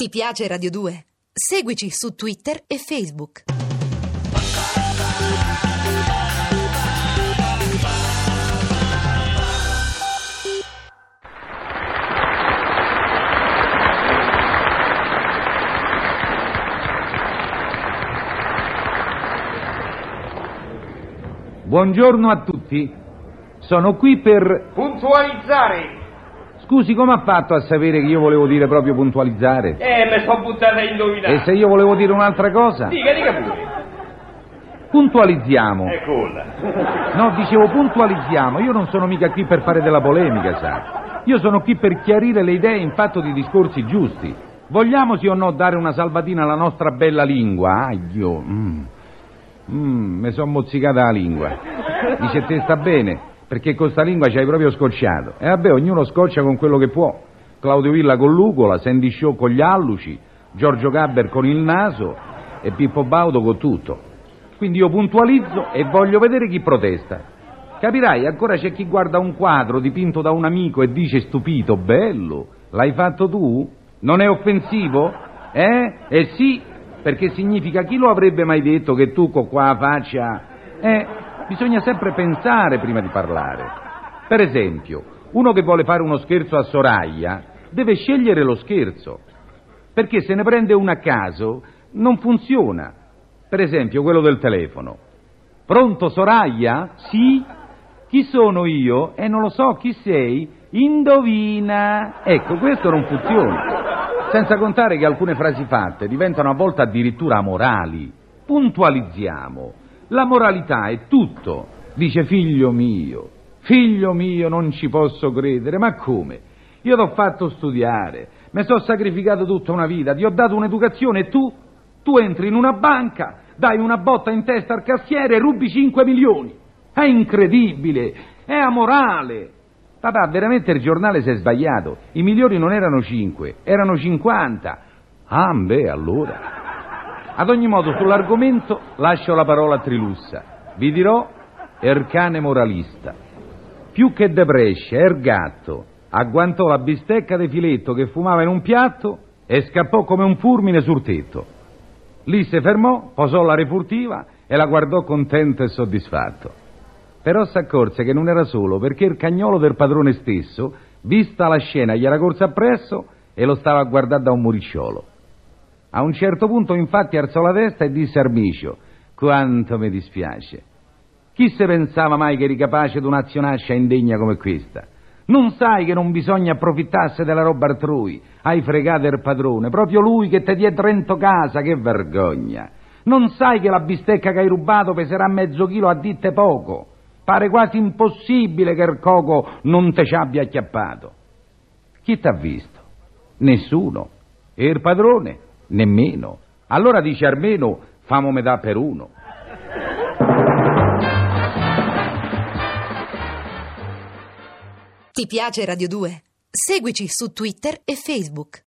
Ti piace Radio 2? Seguici su Twitter e Facebook. Buongiorno a tutti. Sono qui per... Puntualizzare! Scusi, come ha fatto a sapere che io volevo dire proprio puntualizzare? Eh, mi sono buttato a indovinare. E se io volevo dire un'altra cosa? Dica, dica pure. Puntualizziamo. Eccola. No, dicevo puntualizziamo. Io non sono mica qui per fare della polemica, sa. Io sono qui per chiarire le idee in fatto di discorsi giusti. Vogliamo sì o no dare una salvatina alla nostra bella lingua? Aglio. Mm. Mm, mi sono mozzicata la lingua. Dice te sta bene, perché con sta lingua ci hai proprio scocciato. E vabbè, ognuno scoccia con quello che può. Claudio Villa con l'ugola, Sandy Show con gli alluci, Giorgio Gabber con il naso e Pippo Baudo con tutto. Quindi io puntualizzo e voglio vedere chi protesta. Capirai, ancora c'è chi guarda un quadro dipinto da un amico e dice stupito, bello, l'hai fatto tu? Non è offensivo? Eh? Eh sì, perché significa chi lo avrebbe mai detto che tu con qua faccia... Eh, bisogna sempre pensare prima di parlare. Per esempio, uno che vuole fare uno scherzo a Soraya deve scegliere lo scherzo, perché se ne prende uno a caso non funziona. Per esempio, quello del telefono. Pronto Soraya? Sì? Chi sono io? Eh, non lo so, chi sei? Indovina. Ecco, questo non funziona. Senza contare che alcune frasi fatte diventano a volte addirittura amorali. Puntualizziamo. La moralità è tutto. Dice figlio mio, figlio mio, non ci posso credere. Ma come? Io t'ho fatto studiare, mi sono sacrificato tutta una vita, ti ho dato un'educazione e tu? Tu entri in una banca, dai una botta in testa al cassiere e rubi 5 milioni. È incredibile, è amorale. Papà, veramente il giornale si è sbagliato. I milioni non erano 5, erano 50. Ah, beh, allora. Ad ogni modo, sull'argomento lascio la parola a Trilussa. Vi dirò Ercane moralista. Più che de Brescia, Ergatto agguantò la bistecca di filetto che fumava in un piatto e scappò come un fulmine sul tetto. Lì si fermò, posò la refurtiva e la guardò contento e soddisfatto. Però s'accorse che non era solo perché il cagnolo del padrone stesso, vista la scena, gli era corso appresso e lo stava a guardare da un muricciolo. A un certo punto infatti alzò la testa e disse Armicio «Quanto mi dispiace! Chi se pensava mai che eri capace di un'azionaccia indegna come questa? Non sai che non bisogna approfittasse della roba altrui? Hai fregato il padrone, proprio lui che ti diede Trento casa, che vergogna! Non sai che la bistecca che hai rubato peserà mezzo chilo a ditte poco? Pare quasi impossibile che il coco non te ci abbia acchiappato. Chi t'ha visto? Nessuno. E il padrone? Nemmeno. Allora dice almeno famo metà per uno. Ti piace Radio 2? Seguici su Twitter e Facebook.